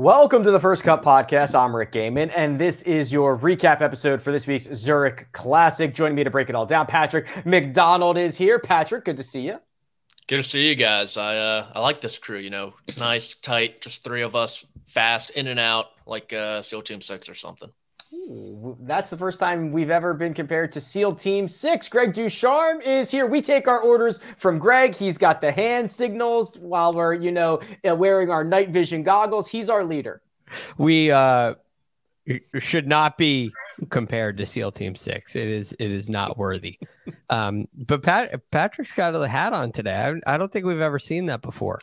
Welcome to the First Cut Podcast. I'm Rick Gehman, and this is your recap episode for this week's Zurich Classic. Joining me to break it all down, Patrick McDonald is here. Patrick, good to see you. Good to see you guys. I uh, I like this crew. You know, nice, tight, just three of us, fast, in and out, like uh, SEAL Team Six or something. That's the first time we've ever been compared to SEAL Team 6. Greg DuCharme is here. We take our orders from Greg. He's got the hand signals while we're, you know, uh, wearing our night vision goggles. He's our leader. We uh, should not be compared to SEAL Team 6. It is it is not worthy. Um, but Pat, Patrick's got a hat on today. I, I, don't think we've ever seen that before.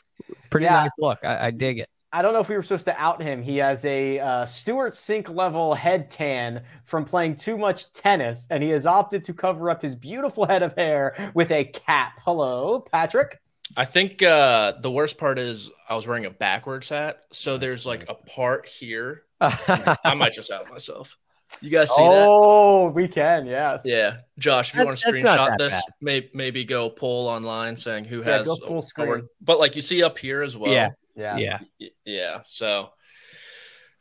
Pretty yeah. nice look. I, I dig it. I don't know if we were supposed to out him. He has a uh, Stewart Cink level head tan from playing too much tennis, and he has opted to cover up his beautiful head of hair with a cap. Hello, Patrick. I think uh, the worst part is I was wearing a backwards hat, so there's like a part here. I might just out myself. You guys see oh, that? Oh, we can. Yes. Yeah, Josh, if you want to screenshot this, may, maybe go poll online saying who yeah, has. full screen. But like you see up here as well. Yeah. Yeah. Yeah. Yeah. So,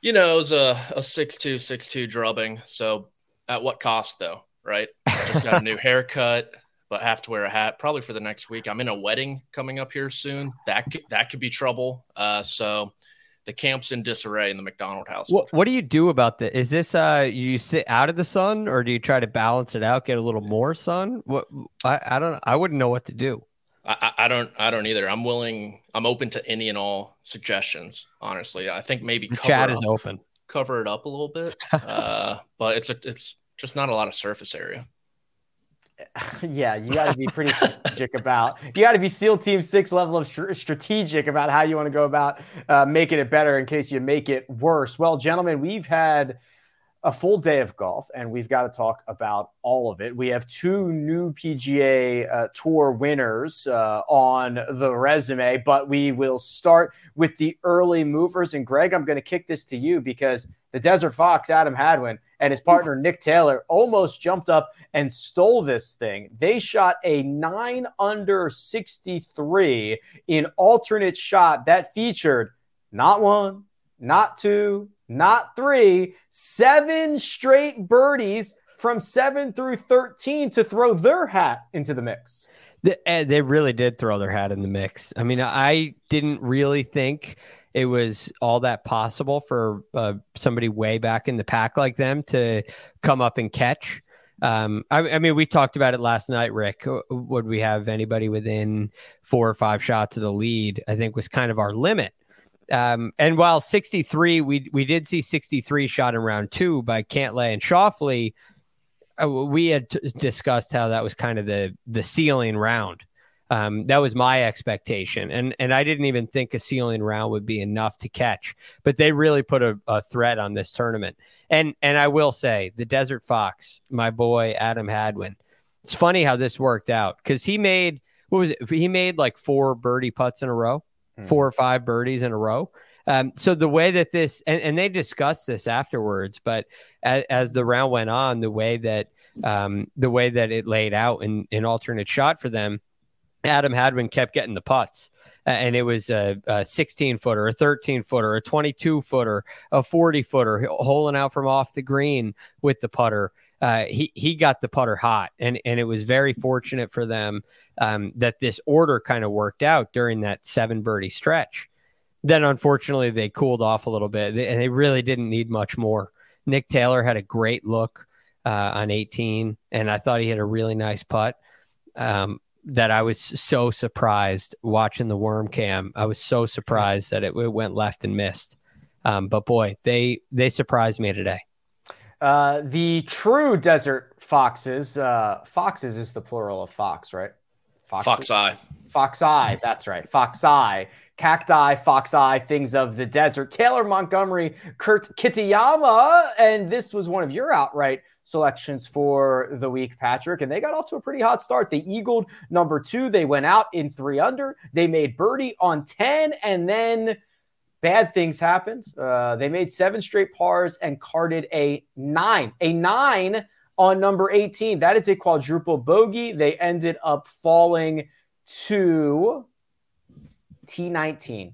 you know, it was a, a six two six two drubbing. So at what cost though? Right. I just got a new haircut, but have to wear a hat probably for the next week. I'm in a wedding coming up here soon. That could, that could be trouble. Uh, so the camp's in disarray in the McDonald house. What, what do you do about this? Is this uh you sit out of the sun or do you try to balance it out, get a little more sun? What I, I don't I wouldn't know what to do. I, I don't I don't either. I'm willing. I'm open to any and all suggestions. Honestly, I think maybe the chat is open. Cover it up a little bit, uh, but it's a, it's just not a lot of surface area. Yeah, you got to be pretty strategic about. You got to be SEAL Team Six level of str- strategic about how you want to go about uh, making it better in case you make it worse. Well, gentlemen, we've had a full day of golf, and we've got to talk about all of it. We have two new PGA uh, Tour winners uh, on the resume, but we will start with the early movers. And Greg, I'm going to kick this to you because the Desert Fox, Adam Hadwin, and his partner Nick Taylor almost jumped up and stole this thing. They shot a nine under 63 in alternate shot that featured not one, not two, not three, seven straight birdies from seven through 13 to throw their hat into the mix. They, they really did throw their hat in the mix. I mean, I didn't really think it was all that possible for uh, somebody way back in the pack like them to come up and catch. Um, I, I, mean, we talked about it last night, Rick. Would we have anybody within four or five shots of the lead? I think was kind of our limit. Um, and while 63, we we did see 63 shot in round two by Cantlay and Schauffele. Uh, we had t- discussed how that was kind of the the ceiling round. Um, that was my expectation, and and I didn't even think a ceiling round would be enough to catch. But they really put a, a threat on this tournament. And and I will say, the Desert Fox, my boy Adam Hadwin. It's funny how this worked out because he made what was it? He made like four birdie putts in a row mm. four or five birdies in a row. Um, so the way that this and, and they discussed this afterwards, but as, as the round went on, the way that um, the way that it laid out in an alternate shot for them, Adam Hadwin kept getting the putts. And it was a, a 16 footer, a 13 footer, a 22 footer, a 40 footer, holing out from off the green with the putter. Uh, he he got the putter hot, and and it was very fortunate for them um, that this order kind of worked out during that seven birdie stretch. Then unfortunately they cooled off a little bit, and they really didn't need much more. Nick Taylor had a great look uh, on 18, and I thought he had a really nice putt. Um, that I was so surprised watching the worm cam. I was so surprised that it, it went left and missed. Um, but boy, they they surprised me today. Uh, the true desert foxes. Uh, foxes is the plural of fox, right? Foxes? Fox eye. Fox eye. That's right. Fox eye. Cacti, fox eye, things of the desert. Taylor Montgomery, Kurt Kitayama, and this was one of your outright selections for the week, Patrick. And they got off to a pretty hot start. They eagled number two. They went out in three under. They made birdie on 10, and then bad things happened. Uh, they made seven straight pars and carded a nine, a nine on number 18. That is a quadruple bogey. They ended up falling to T19.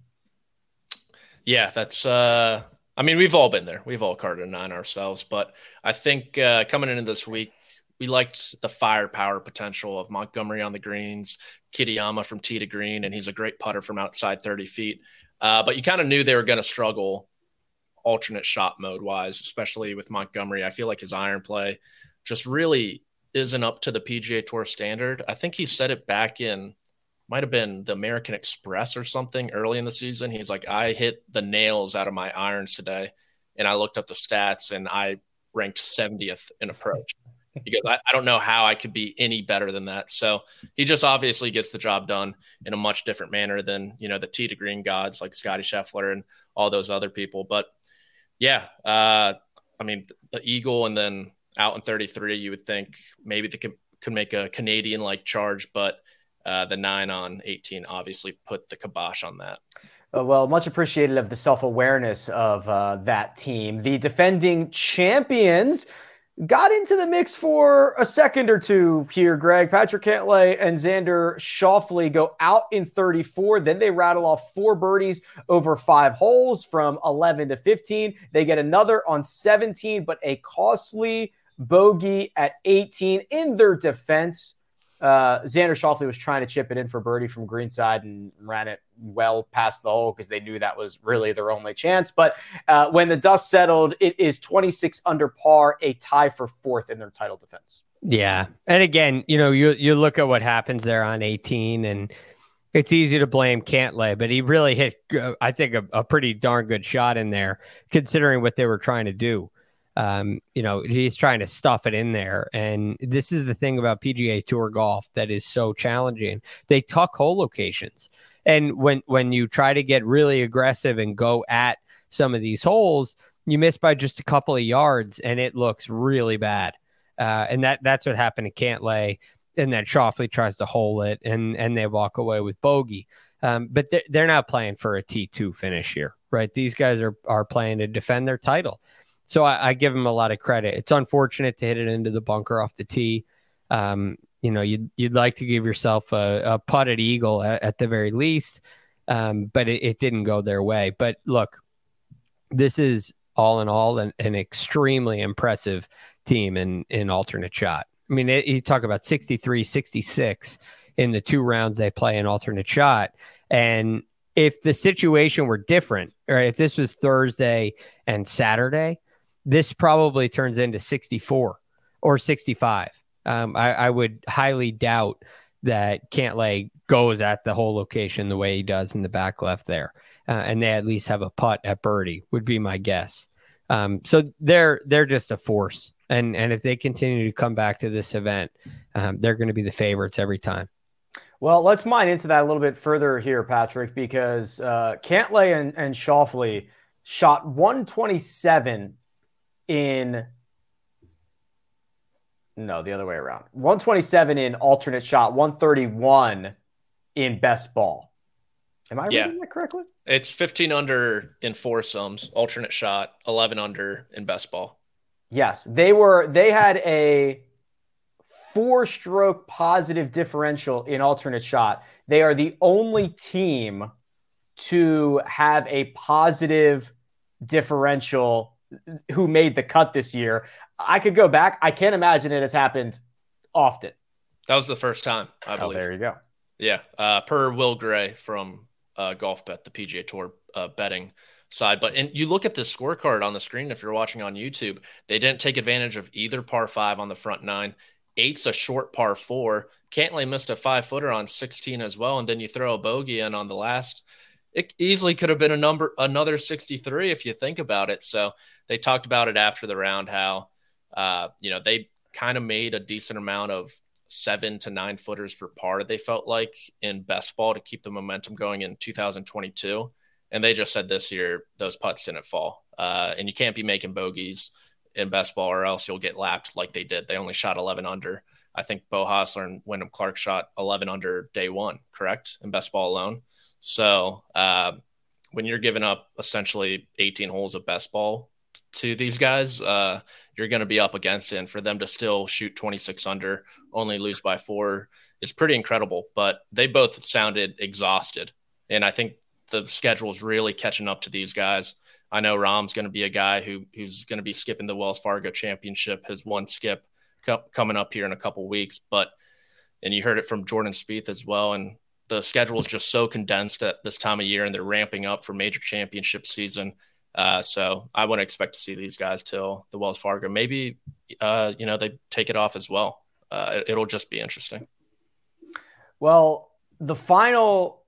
Yeah, that's uh I mean, we've all been there. We've all carded a nine ourselves, but I think uh, coming into this week, we liked the firepower potential of Montgomery on the greens, Kitayama from tee to green, and he's a great putter from outside 30 feet. Uh, but you kind of knew they were going to struggle alternate shot mode wise, especially with Montgomery. I feel like his iron play just really isn't up to the PGA Tour standard. I think he said it back in might have been the American Express or something early in the season. He's like, I hit the nails out of my irons today. And I looked up the stats and I ranked 70th in approach because I, I, don't know how I could be any better than that. So he just obviously gets the job done in a much different manner than, you know, the tee to green gods like Scotty Scheffler and all those other people. But yeah, uh, I mean, the Eagle and then out in 33, you would think maybe they could, could make a Canadian like charge, but uh, the nine on 18 obviously put the kibosh on that. Uh, well, much appreciated of the self awareness of uh, that team. The defending champions got into the mix for a second or two here, Greg. Patrick Cantlay and Xander Schauffele go out in 34. Then they rattle off four birdies over five holes from 11 to 15. They get another on 17, but a costly bogey at 18 in their defense. Uh, Xander Schauffele was trying to chip it in for birdie from greenside and ran it well past the hole because they knew that was really their only chance. But uh, when the dust settled, it is 26 under par, a tie for fourth in their title defense. Yeah, and again, you know, you you look at what happens there on 18, and it's easy to blame Cantlay, but he really hit, uh, I think, a, a pretty darn good shot in there, considering what they were trying to do um, you know, he's trying to stuff it in there. And this is the thing about PGA Tour golf that is so challenging. They tuck hole locations. And when when you try to get really aggressive and go at some of these holes, you miss by just a couple of yards and it looks really bad. Uh, and that that's what happened to Cantlay. And then Schauffele tries to hole it and and they walk away with bogey. Um, but they're, they're not playing for a T2 finish here, right? These guys are, are playing to defend their title. So I, I, give him a lot of credit. It's unfortunate to hit it into the bunker off the tee. Um, you know, you'd, you'd like to give yourself a, a putted eagle at, at, the very least, um, but it, it, didn't go their way. But look, this is all in all an, an extremely impressive team in, in alternate shot. I mean, it, you talk about 63, 66 in the two rounds they play in alternate shot. And if the situation were different, or if this was Thursday and Saturday, this probably turns into 64 or 65. Um, I, I, would highly doubt that Cantlay goes at the hole location the way he does in the back left there, uh, and they at least have a putt at birdie would be my guess. Um, so they're they're just a force, and and if they continue to come back to this event, um, they're going to be the favorites every time. Well, let's mine into that a little bit further here, Patrick, because uh, Cantlay and, and Schauffele shot 127 in no, the other way around. 127 in alternate shot, 131 in best ball. Am I yeah. reading that correctly? It's 15 under in foursomes, alternate shot, 11 under in best ball. Yes, they were. They had a four stroke positive differential in alternate shot. They are the only team to have a positive differential who made the cut this year. I could go back. I can't imagine it has happened often. That was the first time, I believe. Oh, there you go. Yeah. Uh, per Will Gray from uh, Golf Bet, the PGA Tour uh, betting side. But and you look at the scorecard on the screen if you're watching on YouTube, they didn't take advantage of either par five on the front nine. Eight's a short par four. Cantlay missed a five footer on 16 as well. And then you throw a bogey in on the last. It easily could have been a number another 63 if you think about it. So they talked about it after the round how uh, you know, they kind of made a decent amount of seven to nine footers for par, they felt like in best ball to keep the momentum going in 2022. And they just said this year those putts didn't fall. Uh, and you can't be making bogeys in best ball or else you'll get lapped like they did. They only shot 11 under. I think Beau Hossler and Wyndham Clark shot 11 under day one, correct? In best ball alone. So uh, when you're giving up essentially 18 holes of best ball to these guys, uh, you're going to be up against it. And for them to still shoot 26 under, only lose by four is pretty incredible. But they both sounded exhausted. And I think the schedule is really catching up to these guys. I know Rahm's going to be a guy who who's going to be skipping the Wells Fargo Championship, his one skip co- coming up here in a couple weeks. But and you heard it from Jordan Spieth as well. And the schedule is just so condensed at this time of year, and they're ramping up for major championship season. Uh, so I wouldn't expect to see these guys till the Wells Fargo. Maybe uh, you know they take it off as well. Uh, it, it'll just be interesting. Well, the final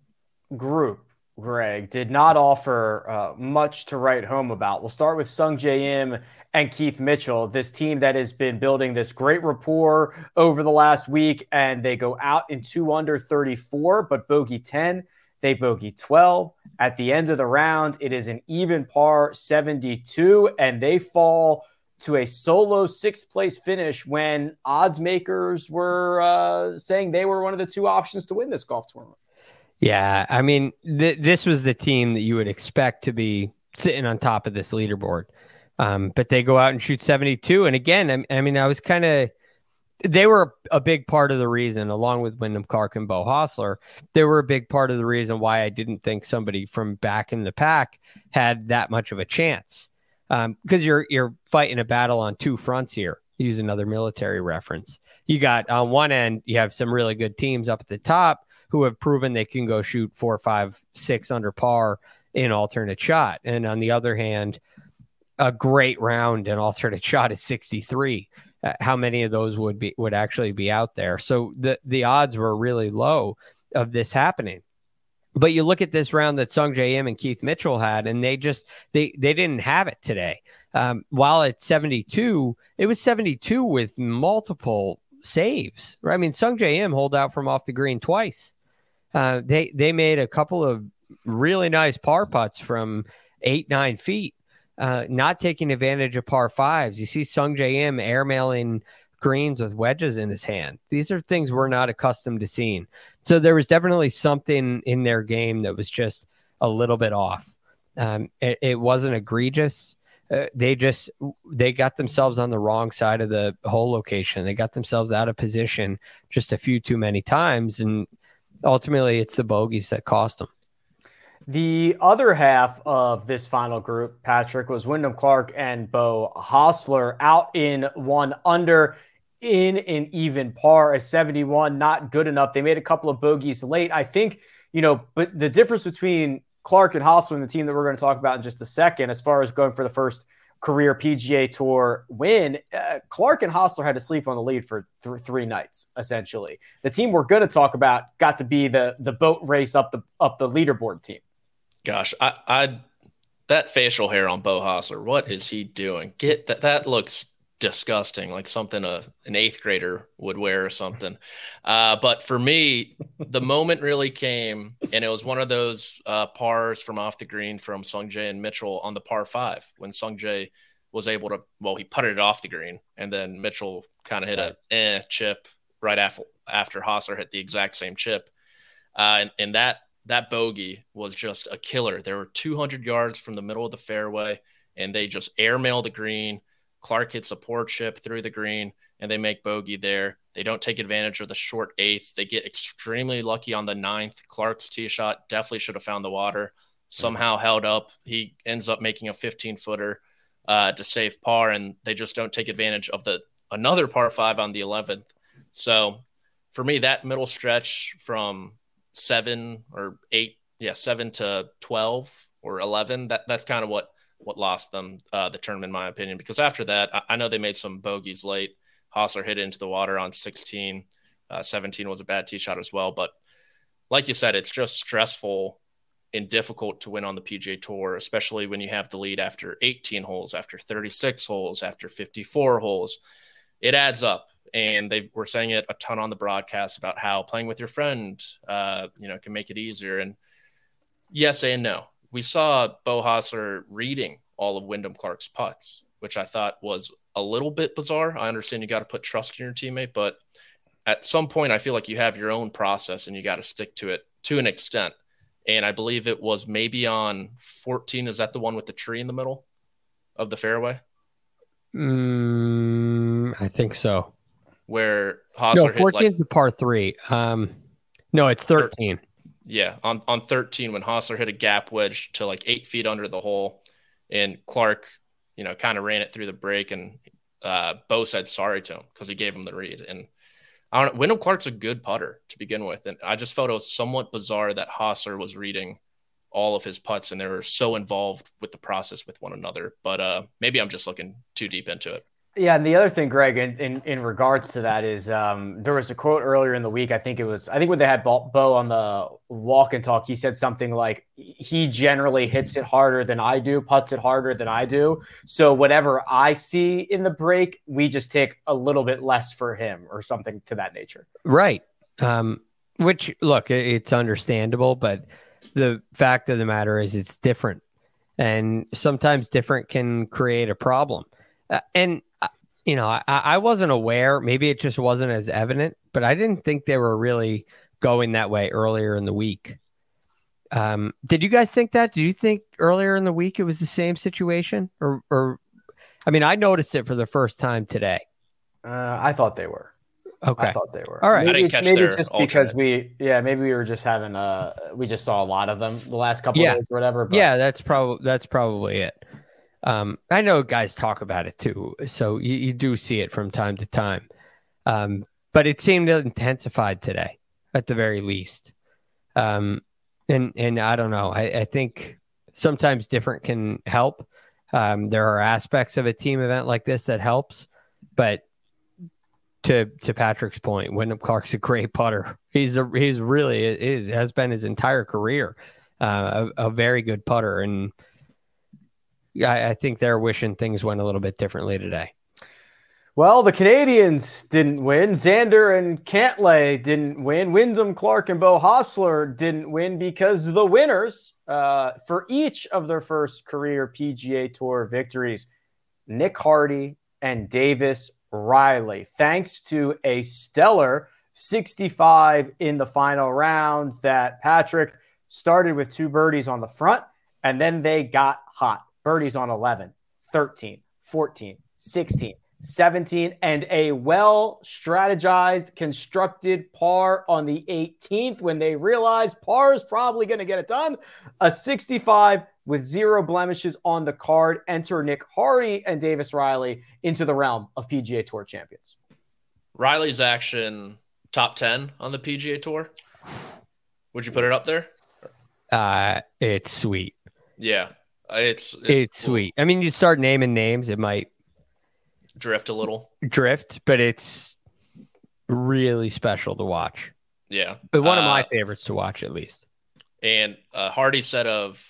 group, Greg, did not offer uh, much to write home about. We'll start with Sungjae Im and Keith Mitchell, this team that has been building this great rapport over the last week, and they go out in two under 34, but bogey 10 they bogey 12. At the end of the round, it is an even par 72, and they fall to a solo sixth place finish when odds makers were uh, saying they were one of the two options to win this golf tournament. Yeah, I mean, th- this was the team that you would expect to be sitting on top of this leaderboard. Um, but they go out and shoot 72. And again, I, I mean, I was kind of they were a big part of the reason, along with Wyndham Clark and Beau Hossler, they were a big part of the reason why I didn't think somebody from back in the pack had that much of a chance. Because um, you're you're fighting a battle on two fronts here. Use another military reference. You got on one end, you have some really good teams up at the top who have proven they can go shoot four, five, six under par in alternate shot, and on the other hand, a great round in alternate shot is 63 uh, how many of those would be would actually be out there. So the the odds were really low of this happening. But you look at this round that Sungjae Im and Keith Mitchell had, and they just they they didn't have it today. Um, while at 72, it was 72 with multiple saves. Right? I mean, Sungjae Im hold out from off the green twice. Uh, they they made a couple of really nice par putts from eight nine feet uh, not taking advantage of par fives. You see Sungjae Im airmailing greens with wedges in his hand. These are things we're not accustomed to seeing. So there was definitely something in their game that was just a little bit off. Um, it, it, wasn't egregious. Uh, they just they got themselves on the wrong side of the hole location. They got themselves out of position just a few too many times, and ultimately, it's the bogeys that cost them. The other half of this final group, Patrick, was Wyndham Clark and Beau Hossler out in one under in an even par, a 71, not good enough. They made a couple of bogeys late. I think, you know, but the difference between Clark and Hossler and the team that we're going to talk about in just a second, as far as going for the first career PGA Tour win, uh, Clark and Hossler had to sleep on the lead for th- three nights. Essentially, the team we're going to talk about got to be the the boat race up the up the leaderboard team. Gosh, I, I that facial hair on Beau Hossler, what is he doing? Get that that looks disgusting, like something a an eighth grader would wear or something. Uh, but for me, the moment really came, and it was one of those uh, pars from off the green from Sungjae and Mitchell on the par five when Sungjae was able to well, he putted it off the green, and then Mitchell kind of hit a eh chip right after after Hossler hit the exact same chip. Uh, and, and that that bogey was just a killer. There were 200 yards from the middle of the fairway, and they just airmail the green. Clark hits a poor chip through the green and they make bogey there. They don't take advantage of the short eighth. They get extremely lucky on the ninth. Clark's tee shot definitely should have found the water. Somehow held up. He ends up making a 15 footer uh, to save par, and they just don't take advantage of the another par five on the 11th. So for me, that middle stretch from seven or eight, yeah, seven to 12 or 11, that that's kind of what what lost them uh, the tournament, in my opinion. Because after that, I, I know they made some bogeys late. Hossler hit into the water on 16. Uh, 17 was a bad tee shot as well. But like you said, it's just stressful and difficult to win on the PGA Tour, especially when you have the lead after 18 holes, after 36 holes, after 54 holes. It adds up. And they were saying it a ton on the broadcast about how playing with your friend, uh, you know, can make it easier. And yes and no we saw Hossler reading all of Wyndham Clark's putts, which I thought was a little bit bizarre. I understand you got to put trust in your teammate, but at some point, I feel like you have your own process and you got to stick to it to an extent. And I believe it was maybe on 14. Is that the one with the tree in the middle of the fairway? Mm, I think so. Where Hossler no, 14 is like, a par three. Um, no, it's 13. 13. Yeah, on, on 13 when Hossler hit a gap wedge to like eight feet under the hole, and Clark, you know, kind of ran it through the break, and uh, Beau said sorry to him because he gave him the read. And I don't know, Wyndham Clark's a good putter to begin with, and I just felt it was somewhat bizarre that Hossler was reading all of his putts, and they were so involved with the process with one another. But uh, maybe I'm just looking too deep into it. Yeah, and the other thing, Greg, in, in, in regards to that is um, there was a quote earlier in the week. I think it was, I think when they had Beau on the walk and talk, he said something like, he generally hits it harder than I do, puts it harder than I do. So whatever I see in the break, we just take a little bit less for him or something to that nature. Right. Um, which, look, it's understandable, but the fact of the matter is it's different. And sometimes different can create a problem. Uh, and you know, I, I wasn't aware. Maybe it just wasn't as evident, but I didn't think they were really going that way earlier in the week. Um, did you guys think that? Do you think earlier in the week it was the same situation, or, or I mean, I noticed it for the first time today. Uh, I thought they were. Okay, I thought they were. All right, maybe, maybe it's just alternate. because we, yeah, maybe we were just having a, we just saw a lot of them the last couple yeah. days or whatever. But. Yeah, that's probably that's probably it. Um, I know guys talk about it too, so you, you do see it from time to time. Um, but it seemed intensified today, at the very least. Um, and and I don't know. I, I think sometimes different can help. Um, there are aspects of a team event like this that helps, but to to Patrick's point, Wyndham Clark's a great putter. He's a he's really is has been his entire career uh, a, a very good putter, and I, I think they're wishing things went a little bit differently today. Well, the Canadians didn't win. Xander and Cantlay didn't win. Wyndham Clark and Beau Hossler didn't win because the winners uh, for each of their first career PGA Tour victories, Nick Hardy and Davis Riley, thanks to a stellar 65 in the final rounds that Patrick started with two birdies on the front, and then they got hot birdies on 11, 13, 14, 16, 17, and a well strategized, constructed par on the 18th when they realized par is probably going to get it done. A 65 with zero blemishes on the card. Enter Nick Hardy and Davis Riley into the realm of PGA Tour champions. Riley's action top 10 on the PGA Tour. Would you put it up there? Uh, it's sweet. Yeah. It's it's, it's cool. sweet. I mean, you start naming names, it might drift a little, drift, but it's really special to watch. Yeah, but one uh, of my uh, favorites to watch, at least. And uh, Hardy said of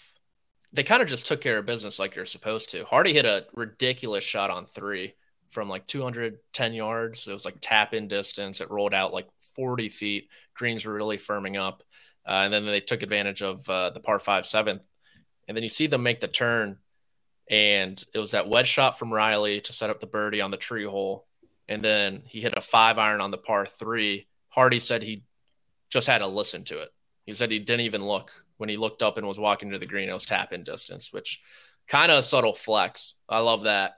they kind of just took care of business like you're supposed to. Hardy hit a ridiculous shot on three from like 210 yards. It was like tap in distance. It rolled out like 40 feet. Greens were really firming up. Uh, and then they took advantage of uh, the par five seventh and then you see them make the turn, and it was that wedge shot from Riley to set up the birdie on the tree hole, and then he hit a five iron on the par three. Hardy said he just had to listen to it. He said he didn't even look when he looked up and was walking to the green. It was tap in distance, which kind of a subtle flex. I love that.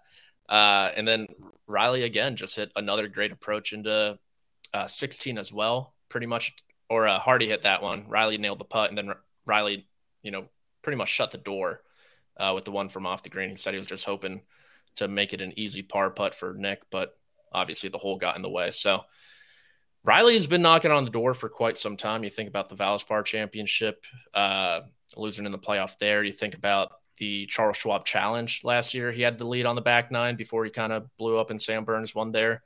Uh, and then Riley again just hit another great approach into uh, 16 as well. Pretty much, or uh, Hardy hit that one. Riley nailed the putt, and then Riley, you know, pretty much shut the door uh, with the one from off the green. He said he was just hoping to make it an easy par putt for Nick, but obviously the hole got in the way. So Riley has been knocking on the door for quite some time. You think about the Valspar Championship, uh, losing in the playoff there. You think about the Charles Schwab Challenge last year. He had the lead on the back nine before he kind of blew up and Sam Burns won there.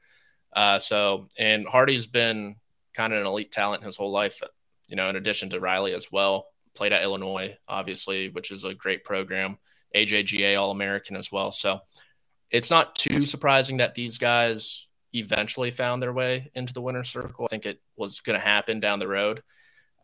Uh, so, and Hardy's been kind of an elite talent his whole life, you know, in addition to Riley as well. Played at Illinois, obviously, which is a great program. AJGA All American as well. So it's not too surprising that these guys eventually found their way into the winner's circle. I think it was going to happen down the road.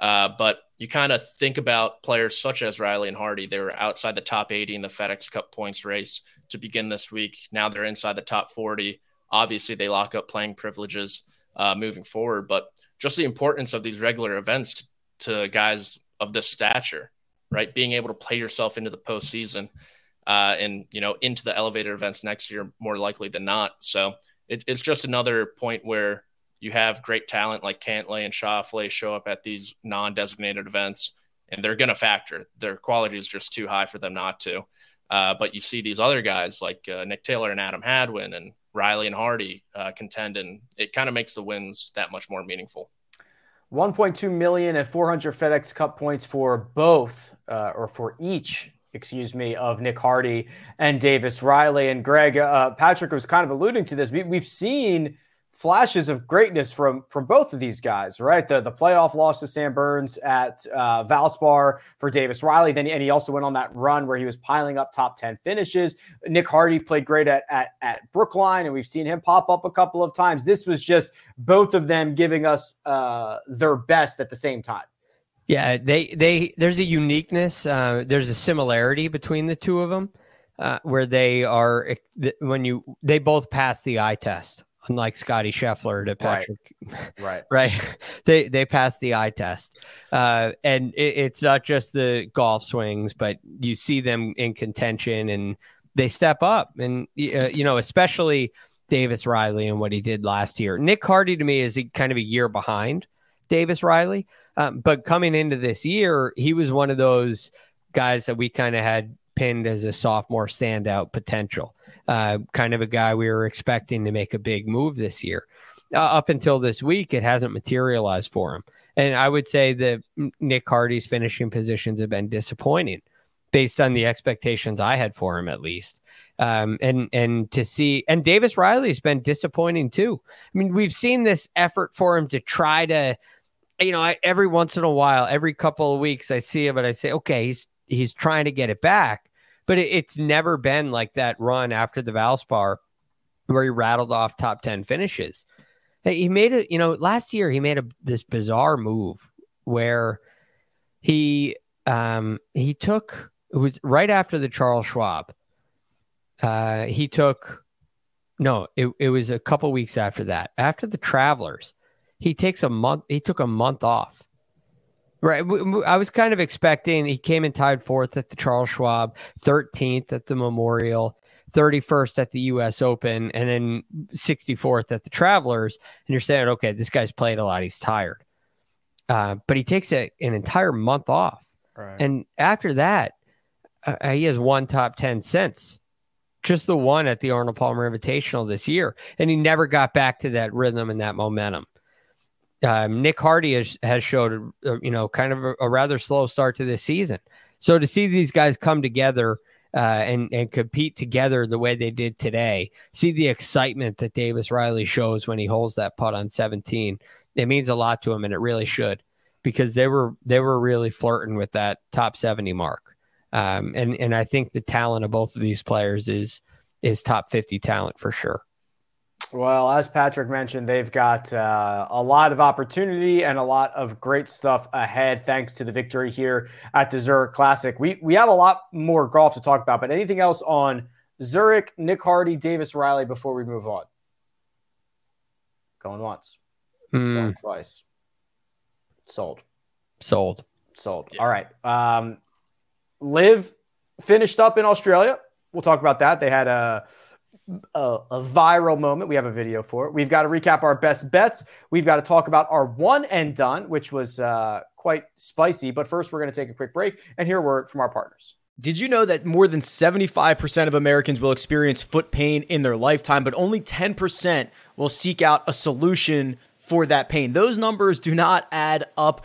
Uh, but you kind of think about players such as Riley and Hardy. They were outside the top 80 in the FedEx Cup points race to begin this week. Now they're inside the top 40. Obviously, they lock up playing privileges uh, moving forward, but just the importance of these regular events to, to, guys of this stature, right? Being able to play yourself into the postseason uh, and, you know, into the elevated events next year, more likely than not. So it, it's just another point where you have great talent like Cantlay and Schauffele show up at these non-designated events, and they're going to factor. Their quality is just too high for them not to. Uh, but you see these other guys like uh, Nick Taylor and Adam Hadwin and Riley and Hardy uh, contend, and it kind of makes the wins that much more meaningful. 1.2 million and 400 FedEx Cup points for both, uh, or for each excuse me, of Nick Hardy and Davis Riley. And Greg, uh, Patrick was kind of alluding to this. We, we've seen flashes of greatness from from both of these guys, right? The the playoff loss to Sam Burns at uh, Valspar for Davis Riley. Then and he also went on that run where he was piling up top ten finishes. Nick Hardy played great at at at Brookline, and we've seen him pop up a couple of times. This was just both of them giving us uh, their best at the same time. Yeah, they they there's a uniqueness. Uh, there's a similarity between the two of them, uh, where they are when you they both pass the eye test, unlike Scotty Scheffler to Patrick. Right, right. right. They they pass the eye test, uh, and it, it's not just the golf swings, but you see them in contention and they step up, and uh, you know especially Davis Riley and what he did last year. Nick Hardy to me is kind of a year behind Davis Riley. Um, but coming into this year, he was one of those guys that we kind of had pinned as a sophomore standout potential, uh, kind of a guy we were expecting to make a big move this year. Uh, up until this week, it hasn't materialized for him. And I would say that Nick Hardy's finishing positions have been disappointing based on the expectations I had for him, at least. Um, and and to see and Davis Riley's been disappointing too. I mean, we've seen this effort for him to try to you know, I, every once in a while, every couple of weeks, I see him and I say, okay, he's he's trying to get it back, but it, it's never been like that run after the Valspar where he rattled off top ten finishes. He made a, you know, last year he made a this bizarre move where he um he took it was right after the Charles Schwab. Uh, he took no, it, it was a couple weeks after that. After the Travelers, he takes a month. He took a month off. Right. I was kind of expecting he came in tied fourth at the Charles Schwab, 13th at the Memorial, 31st at the US Open, and then 64th at the Travelers. And you're saying, okay, this guy's played a lot. He's tired. Uh, but he takes a, an entire month off. Right. And after that, uh, uh he has one top 10 since just the one at the Arnold Palmer Invitational this year. And he never got back to that rhythm and that momentum um, Nick Hardy has, has showed, uh, you know, kind of a, a, rather slow start to this season. So to see these guys come together uh, and and compete together the way they did today, see the excitement that Davis Riley shows when he holds that putt on 17, it means a lot to him, and it really should, because they were they were really flirting with that top 70 mark. Um, and and I think the talent of both of these players is is top 50 talent for sure. Well, as Patrick mentioned, they've got uh, a lot of opportunity and a lot of great stuff ahead thanks to the victory here at the Zurich Classic. We we have a lot more golf to talk about, but anything else on Zurich, Nick Hardy, Davis Riley before we move on? Going once, mm. going twice. Sold. Sold. Sold. Yeah. All right. Um, LIV finished up in Australia. We'll talk about that. They had a a, a, viral moment. We have a video for it. We've got to recap our best bets. We've got to talk about our one and done, which was uh, quite spicy. But first, we're going to take a quick break and hear a word from our partners. Did you know that more than 75% of Americans will experience foot pain in their lifetime, but only 10% will seek out a solution for that pain. Those numbers do not add up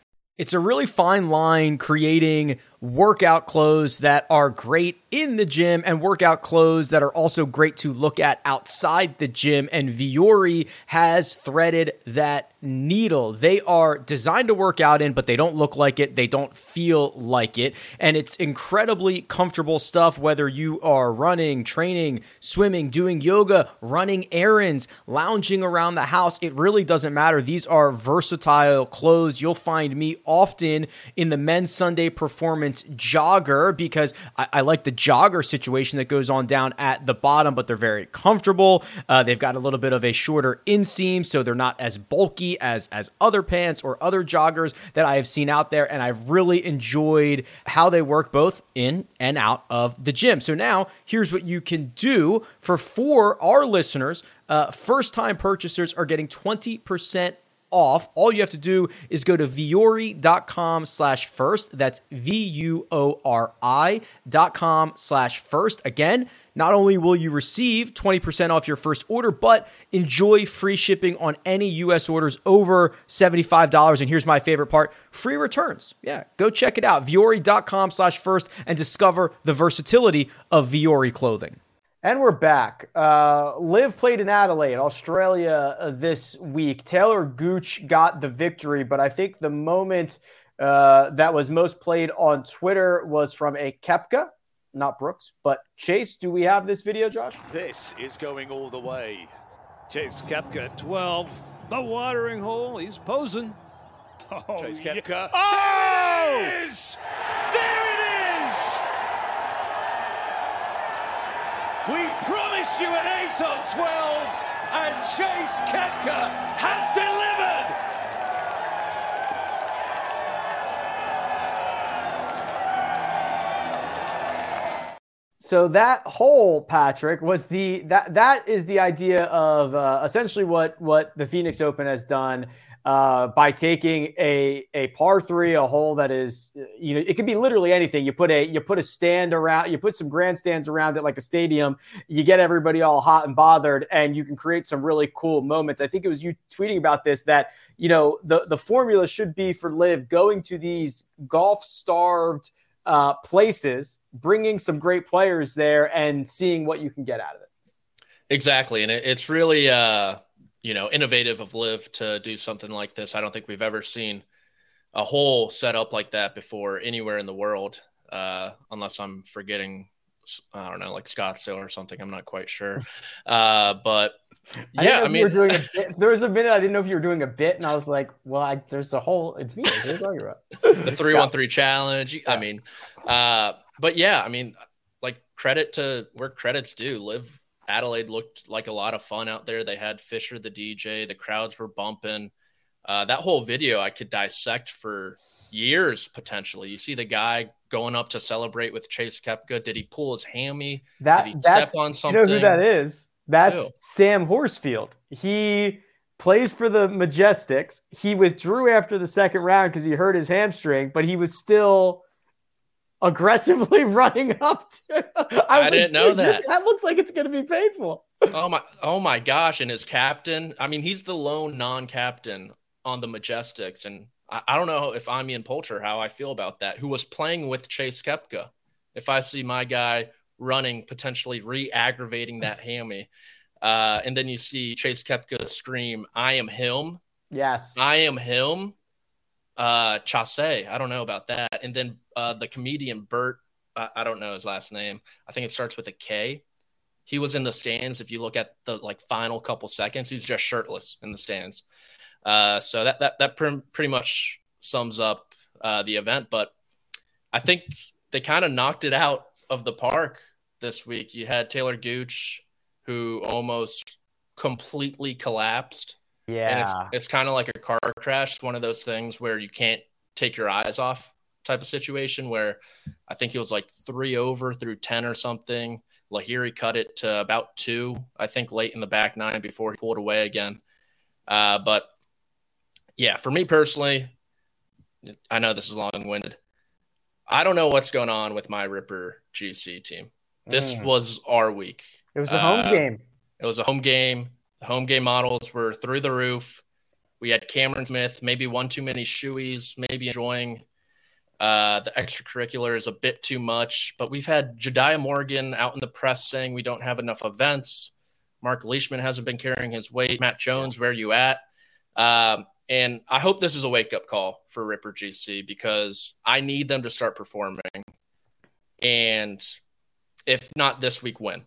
It's a really fine line creating workout clothes that are great in the gym and workout clothes that are also great to look at outside the gym. And Vuori has threaded that needle. They are designed to work out in, but they don't look like it. They don't feel like it. And it's incredibly comfortable stuff, whether you are running, training, swimming, doing yoga, running errands, lounging around the house. It really doesn't matter. These are versatile clothes. You'll find me often in the men's Sunday performance jogger because I, I like the jogger situation that goes on down at the bottom, but they're very comfortable. Uh, they've got a little bit of a shorter inseam, so they're not as bulky as as other pants or other joggers that I have seen out there, and I've really enjoyed how they work both in and out of the gym. So now here's what you can do for for our listeners. Uh, first time purchasers are getting 20% off. All you have to do is go to vuori.com slash first. That's V-U-O-R-I dot com slash first. Again, not only will you receive 20% off your first order, but enjoy free shipping on any US orders over $75. And here's my favorite part free returns. Yeah, go check it out. Vuori.com slash first and discover the versatility of Viori clothing. And we're back. Uh, LIV played in Adelaide, Australia uh, this week. Taylor Gooch got the victory, but I think the moment uh, that was most played on Twitter was from a Koepka, not Brooks, but Chase. Do we have this video, Josh? This is going all the way. Chase Koepka 12, the watering hole. He's posing. Oh, Chase Koepka. Yeah. Oh! There it is! There We promised you an ace on 12, and Chase Koepka has delivered. So that hole, Patrick, was the that that is the idea of uh, essentially what what the Phoenix Open has done uh, by taking a a par three, a hole that is, you know, it could be literally anything. You put a you put a stand around, you put some grandstands around it like a stadium. You get everybody all hot and bothered, and you can create some really cool moments. I think it was you tweeting about this that you know the the formula should be for LIV going to these golf starved uh, places, bringing some great players there, and seeing what you can get out of it. Exactly, and it, it's really. Uh you know, innovative of LIV to do something like this. I don't think we've ever seen a whole setup like that before anywhere in the world, uh, unless I'm forgetting. I don't know, like Scottsdale or something. I'm not quite sure, uh, but yeah, I, I mean, doing a bit. there was a minute I didn't know if you were doing a bit, and I was like, "Well, I, there's a hole in Phoenix. What you talking about?" the three one three challenge. I mean, uh, but yeah, I mean, like credit to where credits due. LIV Adelaide looked like a lot of fun out there. They had Fisher, the DJ, the crowds were bumping. Uh, that whole video I could dissect for years potentially. You see the guy going up to celebrate with Chase Koepka. Did he pull his hammy? That Did he step on something? You know who that is? That's Ew. Sam Horsfield. He plays for the Majestics. He withdrew after the second round because he hurt his hamstring, but he was still aggressively running up to. I, I didn't know that. That looks like it's going to be painful. Oh my! Oh my gosh! And his captain. I mean, he's the lone non-captain on the Majestics, and I, I don't know if I'm Ian Poulter how I feel about that. Who was playing with Chase Koepka? If I see my guy running, potentially re-aggravating that hammy, uh, and then you see Chase Koepka scream, "I am him." Yes, I am him. Uh, Chase, I don't know about that. And then uh, the comedian Bert, I, I don't know his last name. I think it starts with a K. He was in the stands. If you look at the like final couple seconds, he's just shirtless in the stands. Uh, so that that that pr- pretty much sums up uh, the event. But I think they kind of knocked it out of the park this week. You had Taylor Gooch, who almost completely collapsed. Yeah, and it's it's kind of like a car crash. It's one of those things where you can't take your eyes off type of situation. Where I think he was like three over through ten or something. Lahiri cut it to about two, I think, late in the back nine before he pulled away again. Uh, but yeah, for me personally, I know this is long winded. I don't know what's going on with my Ripper GC team. This Mm. was our week. it was a home Uh, game. It was a home game. The home game models were through the roof. We had Cameron Smith, maybe one too many shoeies, maybe enjoying uh, the is a bit too much. But we've had Jediah Morgan out in the press saying we don't have enough events. Mark Leishman hasn't been carrying his weight. Matt Jones, where are you at? Um, and I hope this is a wake up call for Ripper GC because I need them to start performing. And if not this week, when?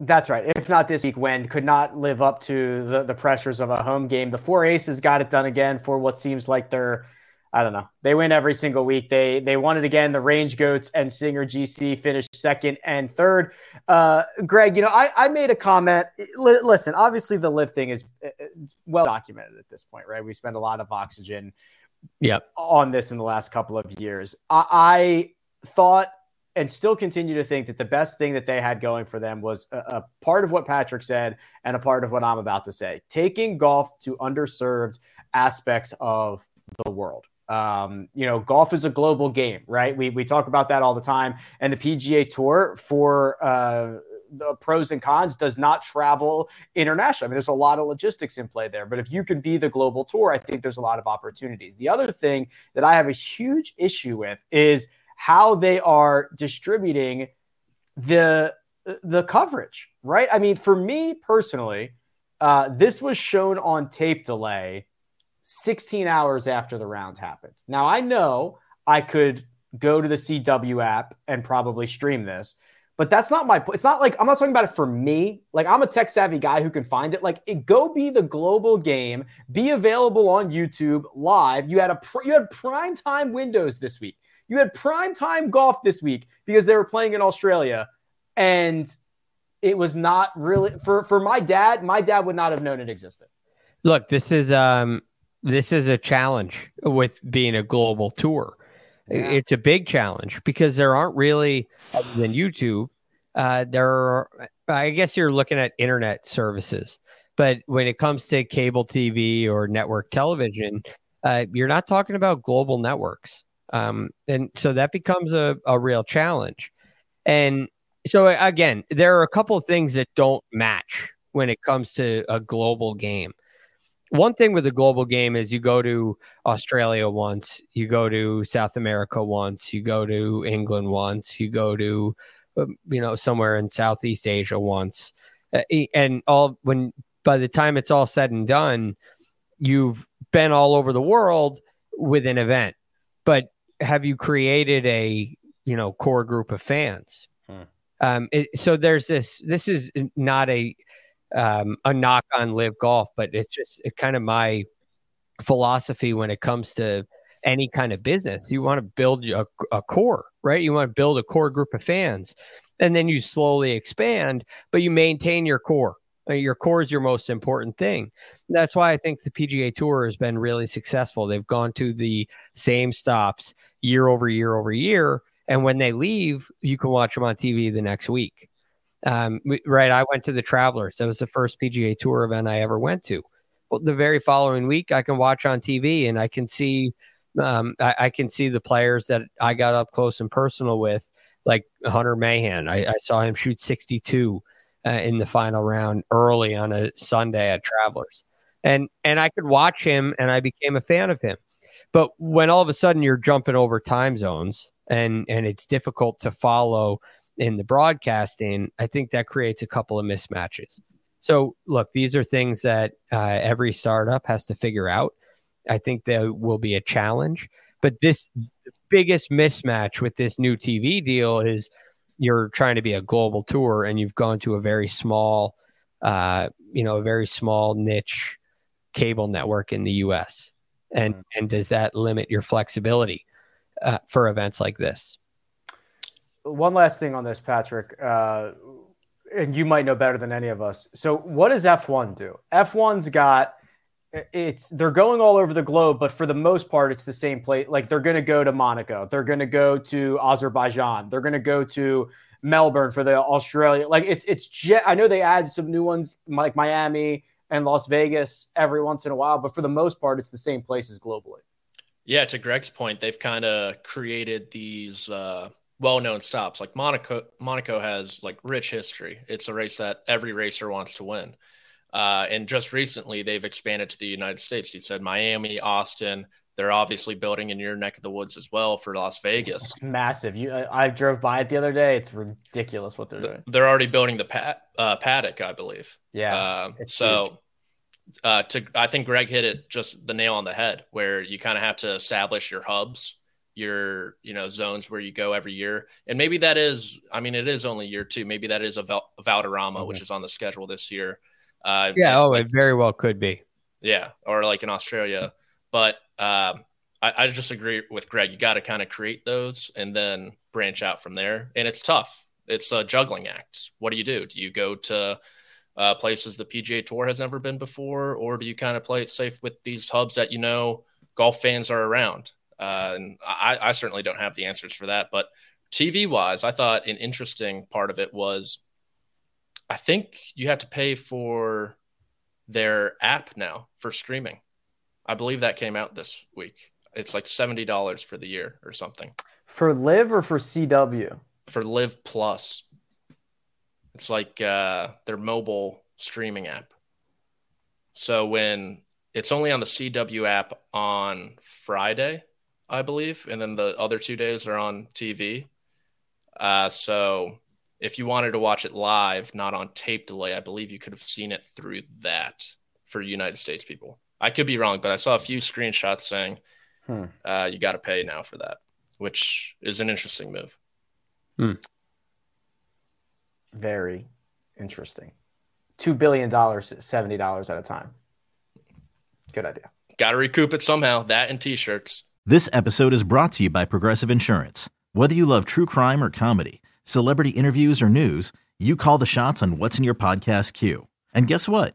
That's right. If not this week, when could not LIV up to the, the pressures of a home game. The four aces got it done again for what seems like they're, I don't know, they win every single week. They they won it again. The Range Goats and Stinger GC finished second and third. Uh, Greg, you know, I, I made a comment. Li- listen, obviously the live thing is uh, well documented at this point, right? We spend a lot of oxygen Yep. on this in the last couple of years. I, I thought and still continue to think that the best thing that they had going for them was a, a part of what Patrick said and a part of what I'm about to say. Taking golf to underserved aspects of the world. Um, you know, golf is a global game, right? We, we talk about that all the time. And the PGA Tour for uh, the pros and cons does not travel international. I mean, there's a lot of logistics in play there, but if you can be the global tour, I think there's a lot of opportunities. The other thing that I have a huge issue with is how they are distributing the the coverage, right? I mean, for me personally, uh, this was shown on tape delay 16 hours after the round happened. Now I know I could go to the CW app and probably stream this, but that's not my it's not like i'm not talking about it for me like i'm a tech savvy guy who can find it like it, go be the global game be available on youtube live you had a you had prime time windows this week you had prime time golf this week because they were playing in australia and it was not really for for my dad my dad would not have known it existed Look, this is um this is a challenge with being a global tour. Yeah. It's a big challenge because there aren't really other than YouTube. Uh, there are, I guess you're looking at internet services, but when it comes to cable TV or network television, uh, you're not talking about global networks. Um, and so that becomes a, a real challenge. And so again, there are a couple of things that don't match when it comes to a global game one thing with a global game is you go to Australia once, you go to South America once, you go to England once, you go to um, you know somewhere in Southeast Asia once, uh, and all when by the time it's all said and done, you've been all over the world with an event. But have you created a you know core group of fans? Hmm. Um, it, so there's this. This is not a um, a knock on LIV golf, but it's just it kind of my philosophy when it comes to any kind of business. You want to build a, a core, right? You want to build a core group of fans, and then you slowly expand, but you maintain your core. Uh, Your core is your most important thing. That's why I think the PGA Tour has been really successful. They've gone to the same stops year over year over year, and when they leave, you can watch them on TV the next week. Um, right. I went to the Travelers. That was the first PGA Tour event I ever went to. Well, the very following week, I can watch on TV and I can see, um, I, I can see the players that I got up close and personal with, like Hunter Mahan. I, I saw him shoot 62 uh, in the final round early on a Sunday at Travelers. and and I could watch him, and I became a fan of him. But when all of a sudden you're jumping over time zones, and and it's difficult to follow in the broadcasting, I think that creates a couple of mismatches. So look, these are things that uh, every startup has to figure out. I think there will be a challenge, but this biggest mismatch with this new TV deal is you're trying to be a global tour and you've gone to a very small, uh, you know, a very small niche cable network in the U.S. And mm. and does that limit your flexibility uh, for events like this? One last thing on this, Patrick, uh, and you might know better than any of us. So, what does F1 do? F1's got it's they're going all over the globe, but for the most part, it's the same place. Like they're going to go to Monaco, they're going to go to Azerbaijan, they're going to go to Melbourne for the Australia. Like it's it's. I know they add some new ones like Miami and Las Vegas every once in a while, but for the most part, it's the same places globally. Yeah, to Greg's point, they've kind of created these uh, well-known stops. Like Monaco, Monaco has like rich history. It's a race that every racer wants to win. Uh, and just recently, they've expanded to the United States. You said Miami, Austin. They're obviously building in your neck of the woods as well for Las Vegas. It's massive. You, I, I drove by it the other day. It's ridiculous what they're doing. They're already building the pat, uh, paddock, I believe. Yeah. Uh, so, uh, to I think Greg hit it just the nail on the head, where you kind of have to establish your hubs, your you know zones where you go every year, and maybe that is. I mean, it is only year two. Maybe that is a, Val- Valderrama, mm-hmm. which is on the schedule this year. Uh, yeah, oh, like, it very well could be. Yeah, or like in Australia. But um, I, I just agree with Greg. You got to kind of create those and then branch out from there. And it's tough. It's a juggling act. What do you do? Do you go to uh, places the PGA Tour has never been before, or do you kind of play it safe with these hubs that you know golf fans are around? Uh, and I, I certainly don't have the answers for that. But TV wise, I thought an interesting part of it was I think you have to pay for their app now for streaming. I believe that came out this week. It's like seventy dollars for the year or something. For LIV or for CW? For LIV Plus. It's like uh, their mobile streaming app. So when it's only on the CW app on Friday, I believe, and then the other two days are on TV. Uh, so if you wanted to watch it live, not on tape delay, I believe you could have seen it through that for United States people. I could be wrong, but I saw a few screenshots saying hmm. uh, you got to pay now for that, which is an interesting move. Hmm. Very interesting. $2 billion, $70 at a time. Good idea. Got to recoup it somehow. That and t shirts. This episode is brought to you by Progressive Insurance. Whether you love true crime or comedy, celebrity interviews, or news, you call the shots on what's in your podcast queue. And guess what?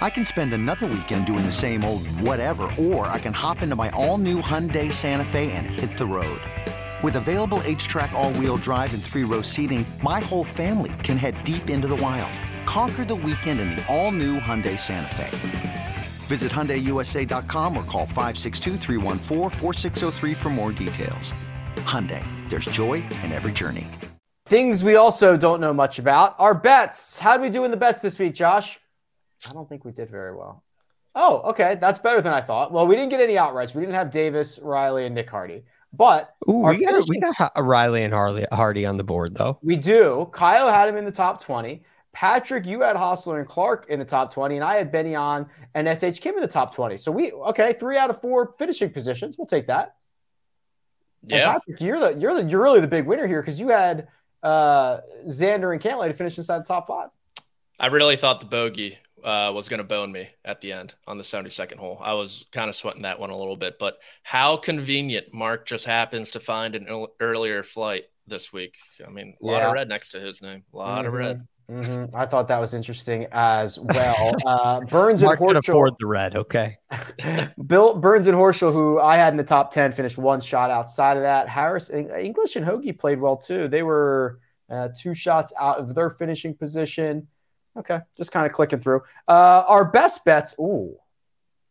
I can spend another weekend doing the same old whatever, or I can hop into my all new Hyundai Santa Fe and hit the road. With available HTRAC, all wheel drive, and three row seating, my whole family can head deep into the wild. Conquer the weekend in the all new Hyundai Santa Fe. Visit HyundaiUSA.com or call 562 for more details. Hyundai, there's joy in every journey. Things we also don't know much about are bets. How do we do in the bets this week, Josh? I don't think we did very well. Oh, okay. That's better than I thought. Well, we didn't get any outrights. We didn't have Davis, Riley, and Nick Hardy. But Ooh, we, got, finishing... we got Riley and Harley, Hardy on the board, though. We do. Kyle had him in the top 20. Patrick, you had Hossler and Clark in the top 20, and I had Ben An and SH Kim in the top 20. So we okay, three out of four finishing positions. We'll take that. Yeah. And Patrick, you're the you're the you're really the big winner here because you had uh, Xander and Cantlay to finish inside the top five. I really thought the bogey uh, was going to bone me at the end on the 72nd hole. I was kind of sweating that one a little bit, but how convenient Mark just happens to find an earlier flight this week. I mean, a lot yeah. of red next to his name, a lot mm-hmm. of red. Mm-hmm. I thought that was interesting as well. Uh, Burns Mark and could Horschel. afford the red. Okay. Bill Burns and Horschel, who I had in the top 10, finished one shot outside of that. Harris, English, and Hoge played well too. They were uh, two shots out of their finishing position. Okay, just kind of clicking through. Uh, our best bets. Ooh,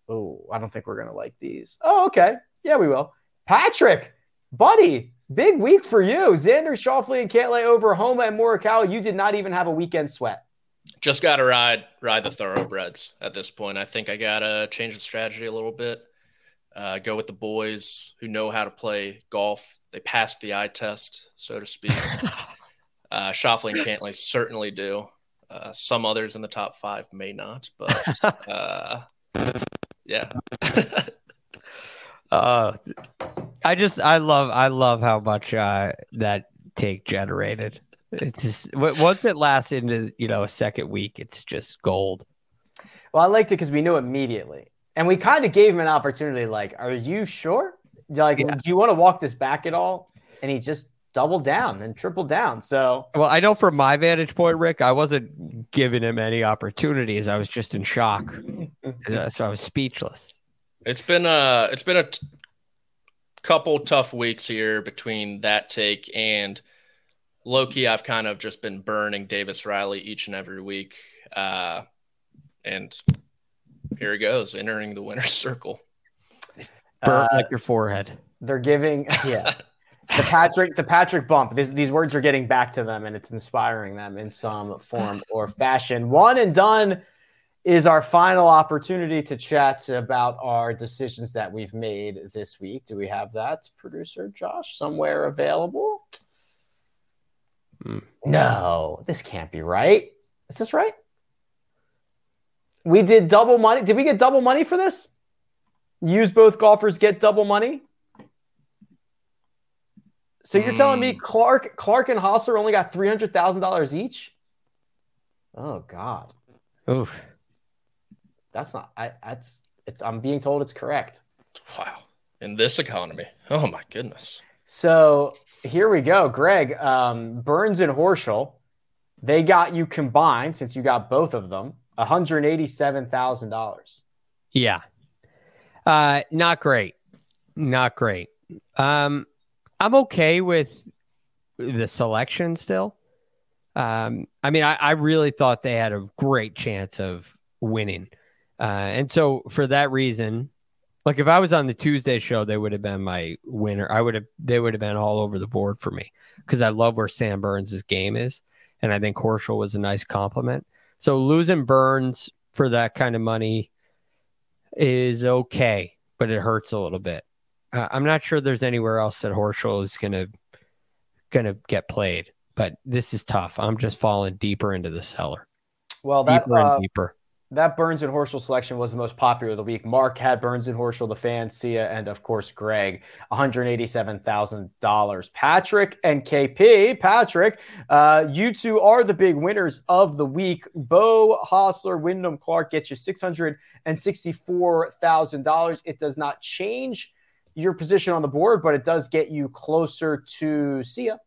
ooh, I don't think we're gonna like these. Oh, okay, yeah, we will. Patrick, buddy, big week for you. Xander Schauffele and Cantlay over Homa and Morikawa. You did not even have a weekend sweat. Just got to ride ride the thoroughbreds at this point. I think I gotta change the strategy a little bit. Uh, go with the boys who know how to play golf. They passed the eye test, so to speak. uh, Schauffele and Cantlay certainly do. Uh, some others in the top five may not, but uh, yeah. uh, I just I love I love how much uh, that take generated. It's just once it lasts into you know a second week, it's just gold. Well, I liked it because we knew immediately, and we kind of gave him an opportunity. Like, are you sure? Like, yeah. do you want to walk this back at all? And he just doubled down and triple down. So, well, I know from my vantage point, Rick, I wasn't giving him any opportunities. I was just in shock, so I was speechless. It's been a it's been a t- couple tough weeks here between that take and Loki, I've kind of just been burning Davis Riley each and every week. Uh, and here he goes, entering the winner's circle. Burn uh, like your forehead. They're giving, yeah. The Patrick, the Patrick bump. This, these words are getting back to them, and it's inspiring them in some form or fashion. One and done is our final opportunity to chat about our decisions that we've made this week. Do we have that, producer Josh, somewhere available? Mm. No, this can't be right. Is this right? We did double money. Did we get double money for this? Use both golfers get double money. So you're mm. telling me hmm. Clark, Clark and Hossler only got three hundred thousand dollars each? Oh God. Oof. That's not. I. That's. It's. I'm being told it's correct. Wow. In this economy. Oh my goodness. So here we go, Greg. Um, Burns and Horschel, they got you combined since you got both of them, one hundred eighty-seven thousand dollars. Yeah, uh, not great, not great. Um, I'm okay with the selection still. Um, I mean, I, I really thought they had a great chance of winning, uh, and so for that reason, like if I was on the Tuesday show, they would have been my winner. I would have they would have been all over the board for me because I love where Sam Burns' game is, and I think Horschel was a nice compliment. So losing Burns for that kind of money is okay, but it hurts a little bit. Uh, I'm not sure there's anywhere else that Horschel is gonna gonna get played, but this is tough. I'm just falling deeper into the cellar. Well, that deeper uh, and deeper that Burns and Horschel selection was the most popular of the week. Mark had Burns and Horschel, the fan, Sia, and of course Greg, $187,000. Patrick and KP, Patrick, uh, you two are the big winners of the week. Beau Hossler, Wyndham Clark gets you $664,000. It does not change your position on the board, but it does get you closer to Sia.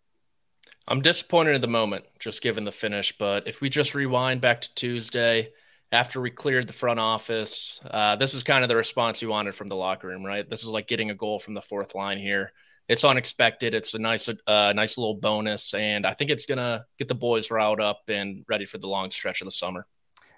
I'm disappointed at the moment, just given the finish. But if we just rewind back to Tuesday, after we cleared the front office. Uh, this is kind of the response you wanted from the locker room, right? This is like getting a goal from the fourth line here. It's unexpected. It's a nice, uh, nice little bonus, and I think it's gonna get the boys riled up and ready for the long stretch of the summer.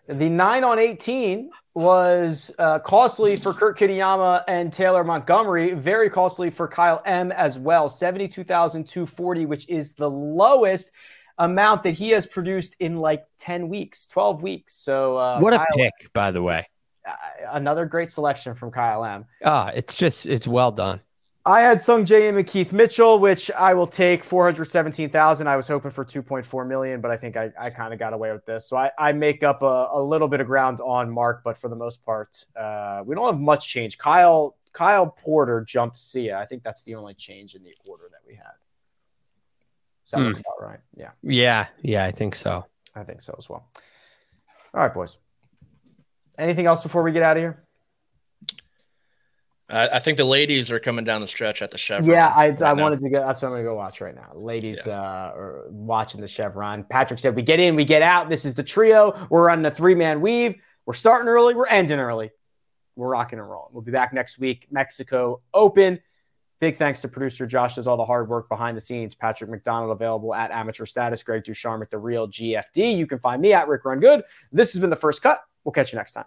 The nine on eighteen was uh, costly for Kurt Kitayama and Taylor Montgomery. Very costly for Kyle M as well. Seventy-two thousand two forty, which is the lowest amount that he has produced in like 10 weeks, 12 weeks. So, uh, what a Kyle, pick, by the way. Uh, another great selection from Kyle M. Ah, it's just, it's well done. I had Sungjae and Keith Mitchell, which I will take 417,000. I was hoping for 2.4 million, but I think I, I kind of got away with this. So I, I make up a, a, little bit of ground on Mark, but for the most part, uh, we don't have much change. Kyle, Kyle Porter jumped Sia. I think that's the only change in the order that we had. Sound mm. about right? Yeah. Yeah. Yeah. I think so. I think so as well. All right, boys. Anything else before we get out of here? I, I think the ladies are coming down the stretch at the Chevron. Yeah, I, right I wanted to go. That's what I'm going to go watch right now. Ladies uh, are watching the Chevron. Patrick said, We get in, we get out. This is the trio. We're on the three man weave. We're starting early, we're ending early. We're rocking and rolling. We'll be back next week. Mexico Open. Big thanks to producer Josh, does all the hard work behind the scenes. Patrick McDonald available at amateur status. Greg DuCharme at the real GFD. You can find me at Rick Run Good. This has been the first cut. We'll catch you next time.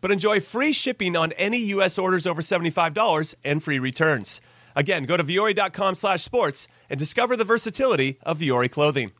but enjoy free shipping on any U.S. orders over $75 and free returns. Again, go to vuori.com slash sports and discover the versatility of Vuori clothing.